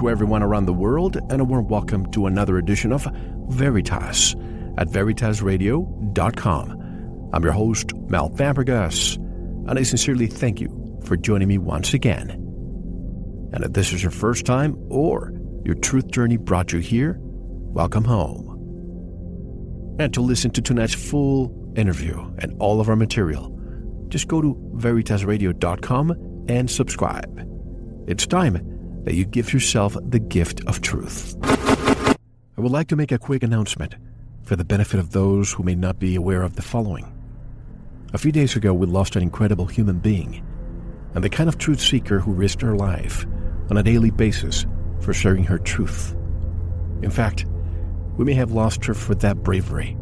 To everyone around the world, and a warm welcome to another edition of Veritas at veritasradio.com. I'm your host, Mel Fabregas, and I sincerely thank you for joining me once again. And if this is your first time or your truth journey brought you here, welcome home. And to listen to tonight's full interview and all of our material, just go to veritasradio.com and subscribe. It's time that you give yourself the gift of truth. I would like to make a quick announcement for the benefit of those who may not be aware of the following. A few days ago, we lost an incredible human being and the kind of truth seeker who risked her life on a daily basis for sharing her truth. In fact, we may have lost her for that bravery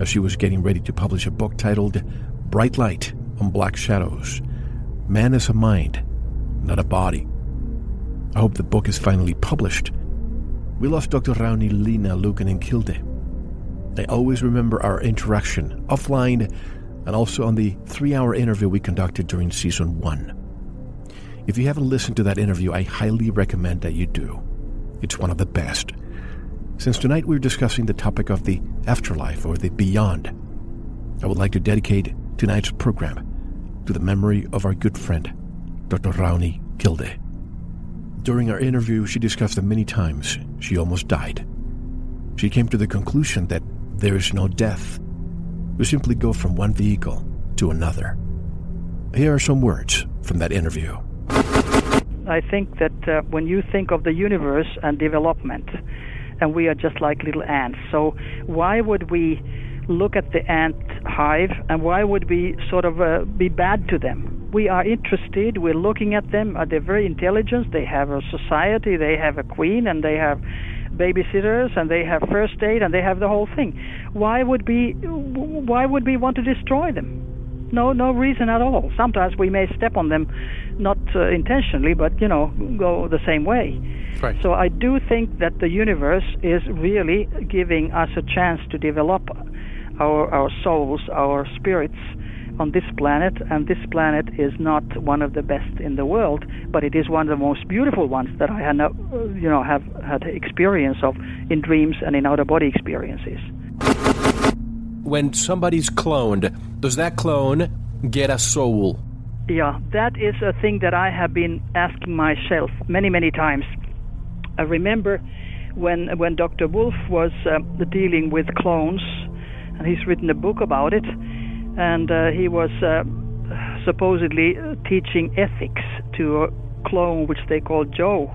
as she was getting ready to publish a book titled Bright Light on Black Shadows Man is a Mind, Not a Body. I hope the book is finally published. We lost Dr. Rauni Leena Luukanen Kilde. I always remember our interaction offline and also on the three hour interview we conducted during season one. If you haven't listened to that interview, I highly recommend that you do. It's one of the best. Since tonight we're discussing the topic of the afterlife or the beyond, I would like to dedicate tonight's program to the memory of our good friend, Dr. Rauni Kilde. During our interview, she discussed the many times she almost died. She came to the conclusion that there is no death. We simply go from one vehicle to another. Here are some words from that interview. I think that uh, when you think of the universe and development, and we are just like little ants, so why would we look at the ant hive and why would we sort of uh, be bad to them? We are interested, we're looking at them, uh, they're very intelligent, they have a society, they have a queen, and they have babysitters and they have first aid and they have the whole thing. Why would we why would we want to destroy them? No no reason at all. Sometimes we may step on them not uh, intentionally but you know go the same way. Right. so i do think that the universe is really giving us a chance to develop our our souls our spirits on this planet and this planet is not one of the best in the world but it is one of the most beautiful ones that i had uh, you know have had experience of in dreams and in out of body experiences when somebody's cloned, does that clone get a soul? Yeah, that is a thing that I have been asking myself many, many times. I remember when when Dr. Wolf was uh, dealing with clones, and he's written a book about it, and uh, he was uh, supposedly teaching ethics to a clone which they called Joe.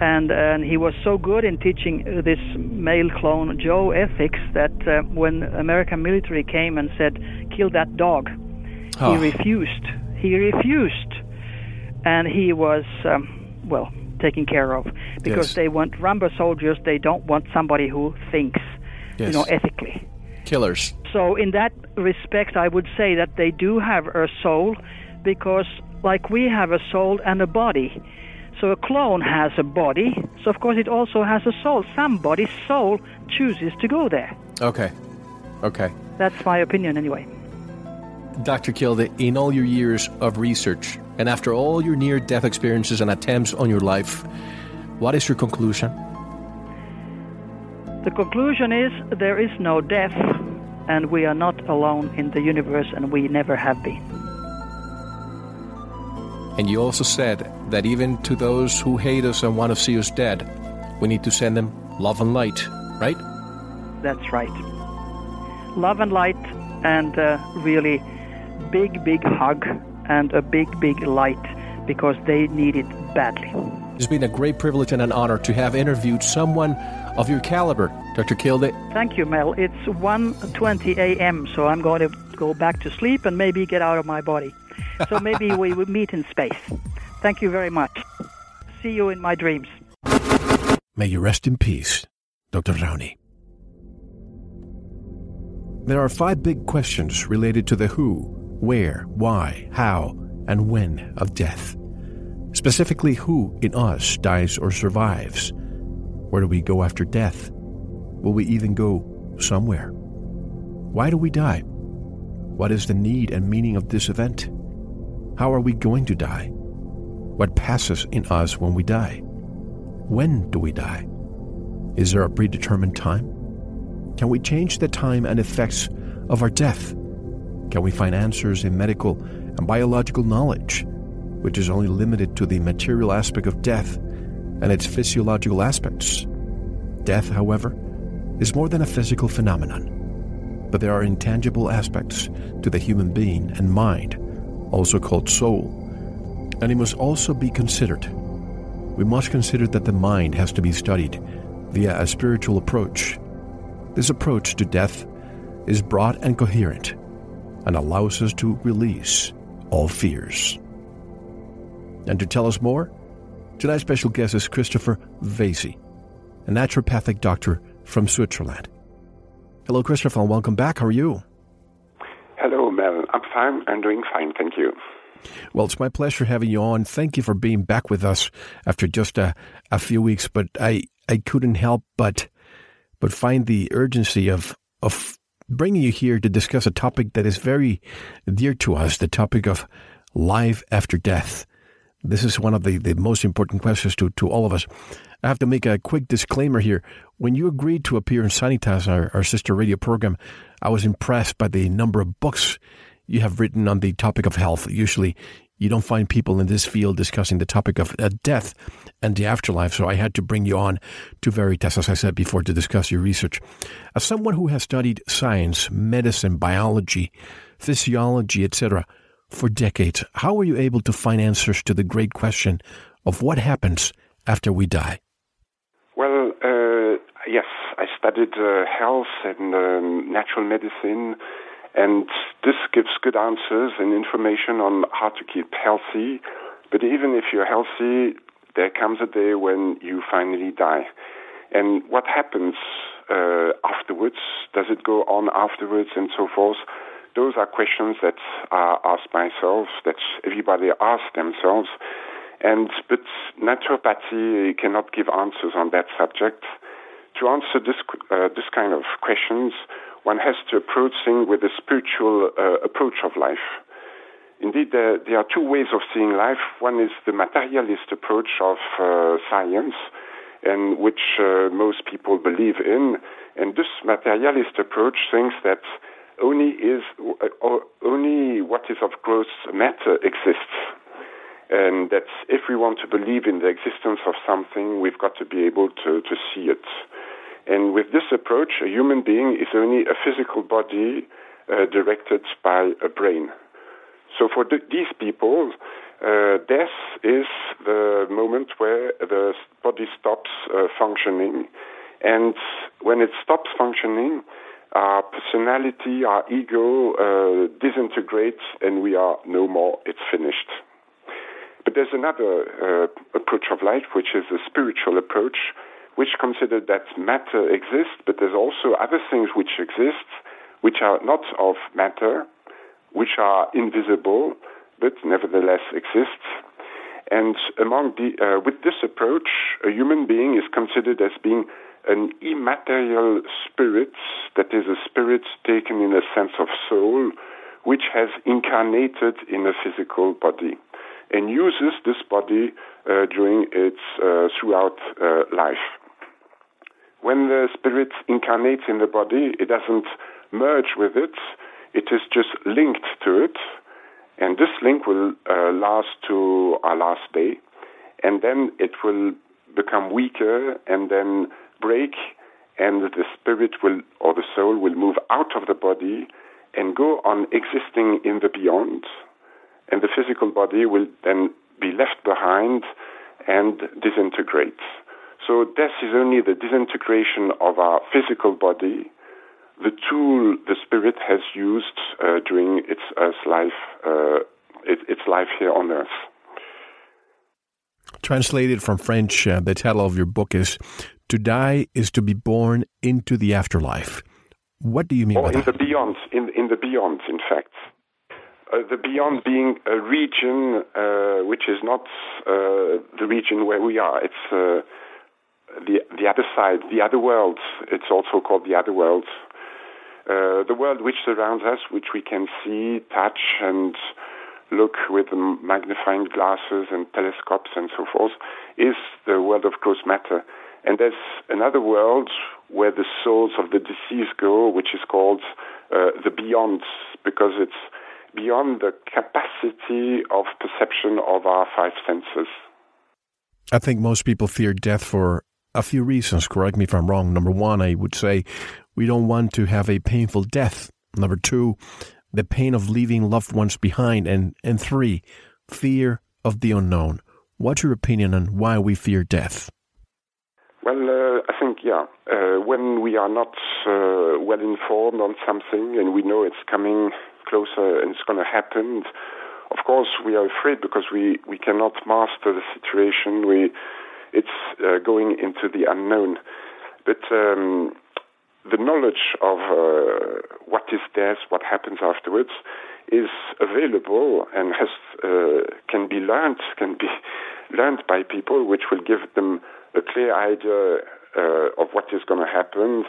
And, and he was so good in teaching uh, this male clone Joe ethics that uh, when American military came and said, kill that dog, Oh. he refused. He refused, and he was um, well taken care of because Yes. they want Rambo soldiers. They don't want somebody who thinks, you know, ethically. Killers. So in that respect, I would say that they do have a soul, because like we have a soul and a body. So a clone has a body, so of course it also has a soul. Somebody's soul chooses to go there. Okay. Okay. That's my opinion, anyway. Dr. Kilde, in all your years of research and after all your near death experiences and attempts on your life, what is your conclusion? The conclusion is there is no death, and we are not alone in the universe, and we never have been. And you also said that even to those who hate us and want to see us dead, we need to send them love and light, right? That's right. Love and light, and uh, really big, big hug and a big, big light because they need it badly. It's been a great privilege and an honor to have interviewed someone of your caliber, Dr. Kilde. Thank you, Mel. It's 1:20 a.m., so I'm going to go back to sleep and maybe get out of my body. So maybe we will meet in space. Thank you very much. See you in my dreams. May you rest in peace, Dr. Rauni. There are five big questions related to the who, where, why, how, and when of death. Specifically, who in us dies or survives? Where do we go after death? Will we even go somewhere? Why do we die? What is the need and meaning of this event? How are we going to die? What passes in us when we die? When do we die? Is there a predetermined time? Can we change the time and effects of our death? Can we find answers in medical and biological knowledge, which is only limited to the material aspect of death and its physiological aspects? Death, however, is more than a physical phenomenon, but there are intangible aspects to the human being and mind, also called soul, and it must also be considered. We must consider that the mind has to be studied via a spiritual approach. This approach to death is broad and coherent and allows us to release all fears. And to tell us more, tonight's special guest is Christopher Vasey, a naturopathic doctor from Switzerland. Hello, Christopher, and welcome back. How are you? Hello, Mel. I'm fine. I'm doing fine. Thank you. Well, it's my pleasure having you on. Thank you for being back with us after just a, a few weeks. But I, I couldn't help but but find the urgency of of bringing you here to discuss a topic that is very dear to us: the topic of life after death. This is one of the, the most important questions to, to all of us. I have to make a quick disclaimer here. When you agreed to appear in Sanitas, our, our sister radio program, I was impressed by the number of books you have written on the topic of health. Usually, you don't find people in this field discussing the topic of uh, death and the afterlife. So I had to bring you on to Veritas, as I said before, to discuss your research. As someone who has studied science, medicine, biology, physiology, etc., for decades, how were you able to find answers to the great question of what happens after we die? Well, uh, yes, I studied uh, health and um, natural medicine, and this gives good answers and information on how to keep healthy. But even if you're healthy, there comes a day when you finally die. And what happens uh, afterwards? Does it go on afterwards and so forth? Those are questions that are asked myself, that everybody asks themselves. And but naturopathy cannot give answers on that subject. To answer this uh, this kind of questions, one has to approach things with a spiritual uh, approach of life. Indeed, there, there, are two ways of seeing life. One is the materialist approach of uh, science, and which uh, most people believe in. And this materialist approach thinks that only is uh, only what is of gross matter exists, and that if we want to believe in the existence of something, we've got to be able to, to see it. And with this approach, a human being is only a physical body uh, directed by a brain. So for th- these people, uh, death is the moment where the body stops uh, functioning. And when it stops functioning, our personality, our ego uh, disintegrates and we are no more, it's finished. But there's another uh, approach of life, which is a spiritual approach, which considers that matter exists, but there's also other things which exist, which are not of matter, which are invisible, but nevertheless exist. And among the, uh, with this approach, a human being is considered as being an immaterial spirit, that is a spirit taken in a sense of soul, which has incarnated in a physical body and uses this body uh, during its uh, throughout uh, life. When the spirit incarnates in the body, it doesn't merge with it, it is just linked to it, and this link will uh, last to our last day, and then it will become weaker and then break and the spirit will or the soul will move out of the body and go on existing in the beyond, and the physical body will then be left behind and disintegrate. So death is only the disintegration of our physical body, the tool the spirit has used uh, during its life, uh, it, its life here on earth. Translated from French, uh, the title of your book is "To Die is to be born into the afterlife." What do you mean or by in that? the beyond, in, in the beyond, in fact. Uh, the beyond being a region uh, which is not uh, the region where we are. It's uh, the the other side, the other world. It's also called the other world. Uh, the world which surrounds us, which we can see, touch, and look with magnifying glasses and telescopes and so forth, is the world of gross matter. And there's another world where the souls of the deceased go, which is called uh, the beyond, because it's beyond the capacity of perception of our five senses. I think most people fear death for a few reasons. Correct me if I'm wrong. Number one, I would say we don't want to have a painful death. Number two, the pain of leaving loved ones behind. And, and three, fear of the unknown. What's your opinion on why we fear death? Well, uh, I think, yeah, uh, when we are not uh, well informed on something and we know it's coming closer and it's going to happen, of course we are afraid because we, we cannot master the situation. We, it's uh, going into the unknown. But um, the knowledge of uh, what is death, what happens afterwards, is available and has uh, can be learned, can be learned by people, which will give them a clear idea uh, of what is going to happen,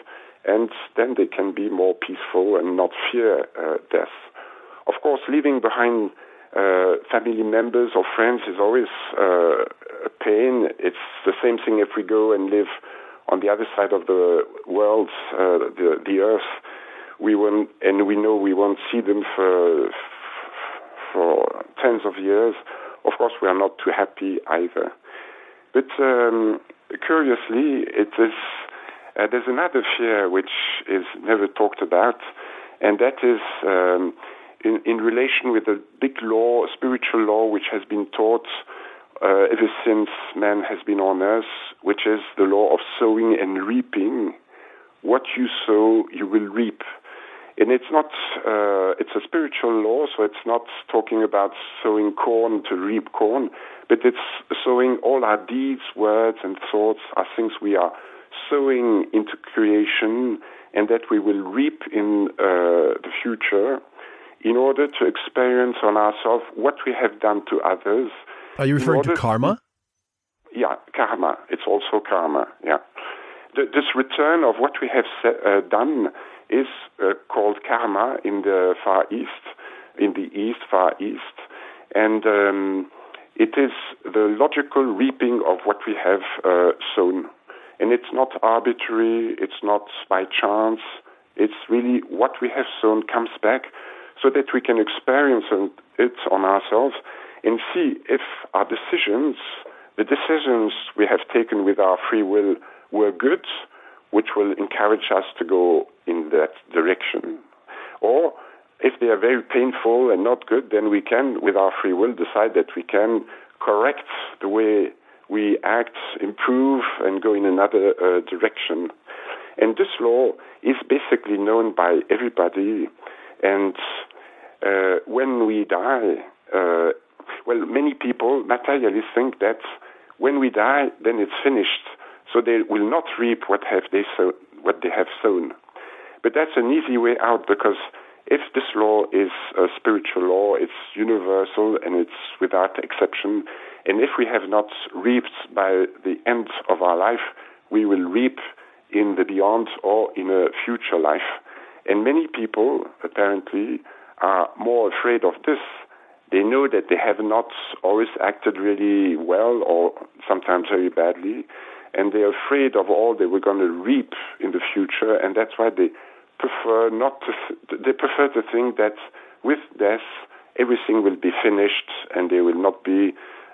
and then they can be more peaceful and not fear uh, death. Of course, leaving behind uh, family members or friends is always uh, a pain. It's the same thing if we go and live on the other side of the world, uh, the the earth. We won't, and we know we won't see them for for tens of years. Of course, we are not too happy either. But um, curiously, it is uh, there's another fear which is never talked about, and that is um, in, in relation with a big law, spiritual law, which has been taught uh, ever since man has been on earth, which is the law of sowing and reaping. What you sow, you will reap. And it's not, uh, it's a spiritual law, so it's not talking about sowing corn to reap corn, but it's sowing all our deeds, words, and thoughts are things we are sowing into creation and that we will reap in uh, the future in order to experience on ourselves what we have done to others. Are you referring to karma? yeah, karma. It's also karma. Yeah, the, this return of what we have uh, done is uh, called karma in the Far East, in the East, Far East, and um, it is the logical reaping of what we have uh, sown. And it's not arbitrary, it's not by chance, it's really what we have sown comes back so that we can experience it on ourselves and see if our decisions, the decisions we have taken with our free will, were good, which will encourage us to go in that direction. Or if they are very painful and not good, then we can, with our free will, decide that we can correct the way we act, improve, and go in another uh, direction. And this law is basically known by everybody. And uh, when we die, uh, well, many people, materialists, think that when we die, then it's finished. So they will not reap what have they what they have sown. But that's an easy way out because if this law is a spiritual law, it's universal and it's without exception. And if we have not reaped by the end of our life, we will reap in the beyond or in a future life. And many people, apparently, are more afraid of this. They know that they have not always acted really well or sometimes very badly, and they're afraid of all they were going to reap in the future, and that's why they prefer not to. Th- they prefer to think that with death everything will be finished and they will not be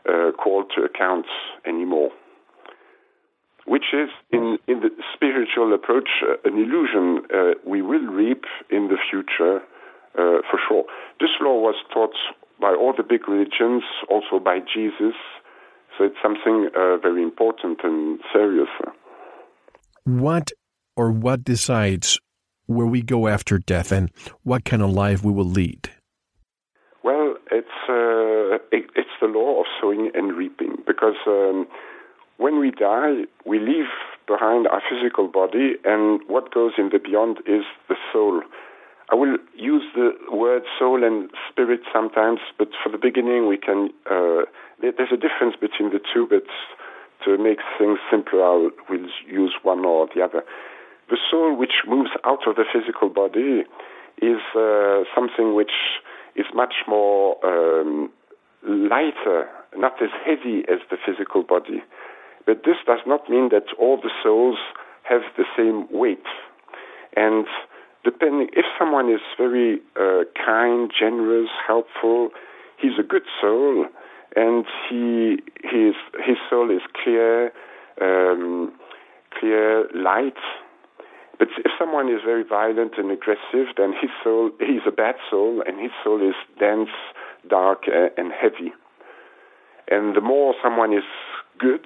uh, called to account anymore. Which which is, in, in the spiritual approach, uh, an illusion uh, we will reap in the future uh, for sure. This law was taught by all the big religions, also by Jesus, so it's something uh, very important and serious. What or what decides where we go after death and what kind of life we will lead? Well, it's uh, it, it's the law of sowing and reaping because um, when we die, we leave behind our physical body, and what goes in the beyond is the soul. I will use the word soul and spirit sometimes, but for the beginning, we can. Uh, there's a difference between the two, but to make things simpler, I'll, we'll use one or the other. The soul, which moves out of the physical body, is uh, something which is much more um, lighter, not as heavy as the physical body. But this does not mean that all the souls have the same weight. And depending, if someone is very uh, kind, generous, helpful, he's a good soul, and he his his soul is clear, um, clear light. But if someone is very violent and aggressive, then his soul he's a bad soul, and his soul is dense, dark, uh, and heavy. And the more someone is good,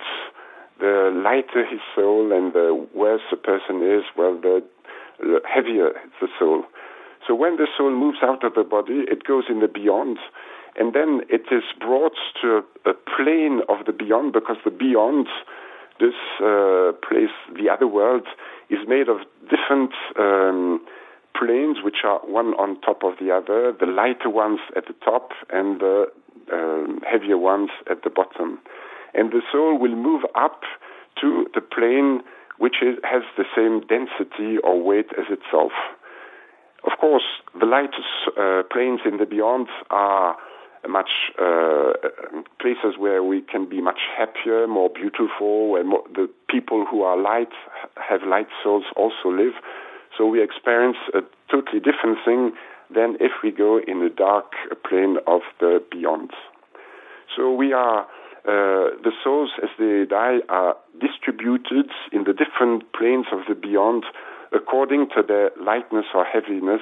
the lighter his soul, and the worse the person is, well, the the heavier the soul. So when the soul moves out of the body, it goes in the beyond, and then it is brought to a, a plane of the beyond because the beyond, this uh, place, the other world, is made of different um, planes, which are one on top of the other, the lighter ones at the top and the um, heavier ones at the bottom. And the soul will move up to the plane which is, has the same density or weight as itself. Of course, the lightest uh, planes in the beyond are much uh, places where we can be much happier, more beautiful, where more, the people who are light have light souls also live. So we experience a totally different thing than if we go in the dark plane of the beyond. So we are uh, the souls as they die are distributed in the different planes of the beyond according to their lightness or heaviness,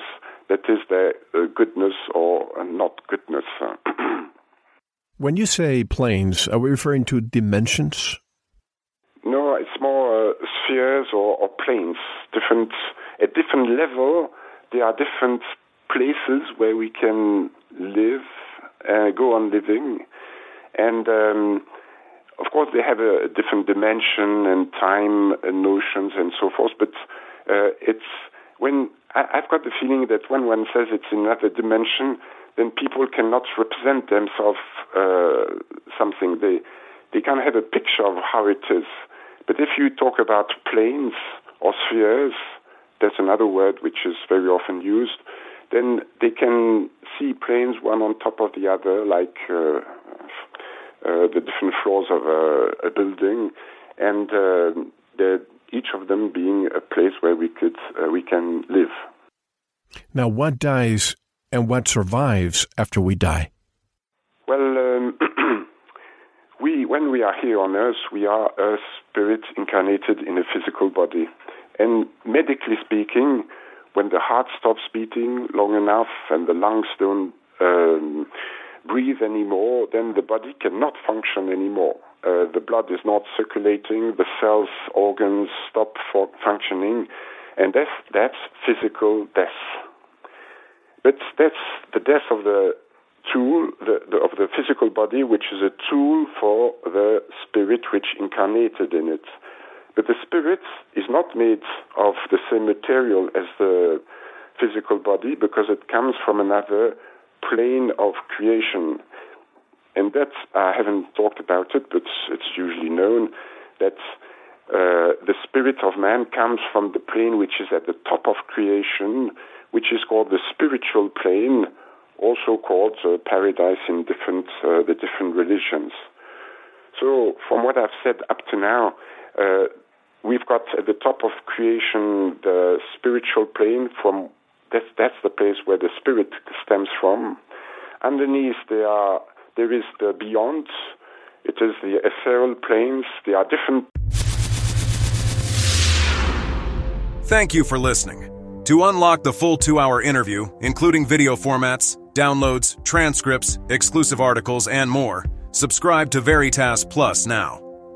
that is, their uh, goodness or not goodness. when you say planes, are we referring to dimensions? No, it's more uh, spheres or, or planes. Different at different level, there are different places where we can live, uh, go on living and um, of course, they have a different dimension and time and notions and so forth. But uh, it's when I, have got the feeling that when one says it's another dimension, then people cannot represent themselves uh, something. They they can have a picture of how it is. But if you talk about planes or spheres, that's another word which is very often used. Then they can see planes one on top of the other, like uh, uh, the different floors of a, a building, and uh, each of them being a place where we could uh, we can live. Now, what dies and what survives after we die? Well, um, we when we are here on Earth, we are a spirit incarnated in a physical body, and medically speaking, when the heart stops beating long enough and the lungs don't um, breathe anymore, then the body cannot function anymore. Uh, the blood is not circulating, the cells, organs stop functioning, and that's, that's physical death. But that's the death of the tool, the, the, of the physical body, which is a tool for the spirit which incarnated in it. But the spirit is not made of the same material as the physical body because it comes from another plane of creation. And that, I haven't talked about it, but it's usually known that uh, the spirit of man comes from the plane which is at the top of creation, which is called the spiritual plane, also called uh, paradise in different uh, the different religions. So, from what I've said up to now, uh, we've got at the top of creation the spiritual plane from that's, that's the place where the spirit stems from. Underneath, there, are, there is the beyond. It is the ethereal planes. There are different. Thank you for listening. To unlock the full two hour interview, including video formats, downloads, transcripts, exclusive articles, and more, subscribe to Veritas Plus now.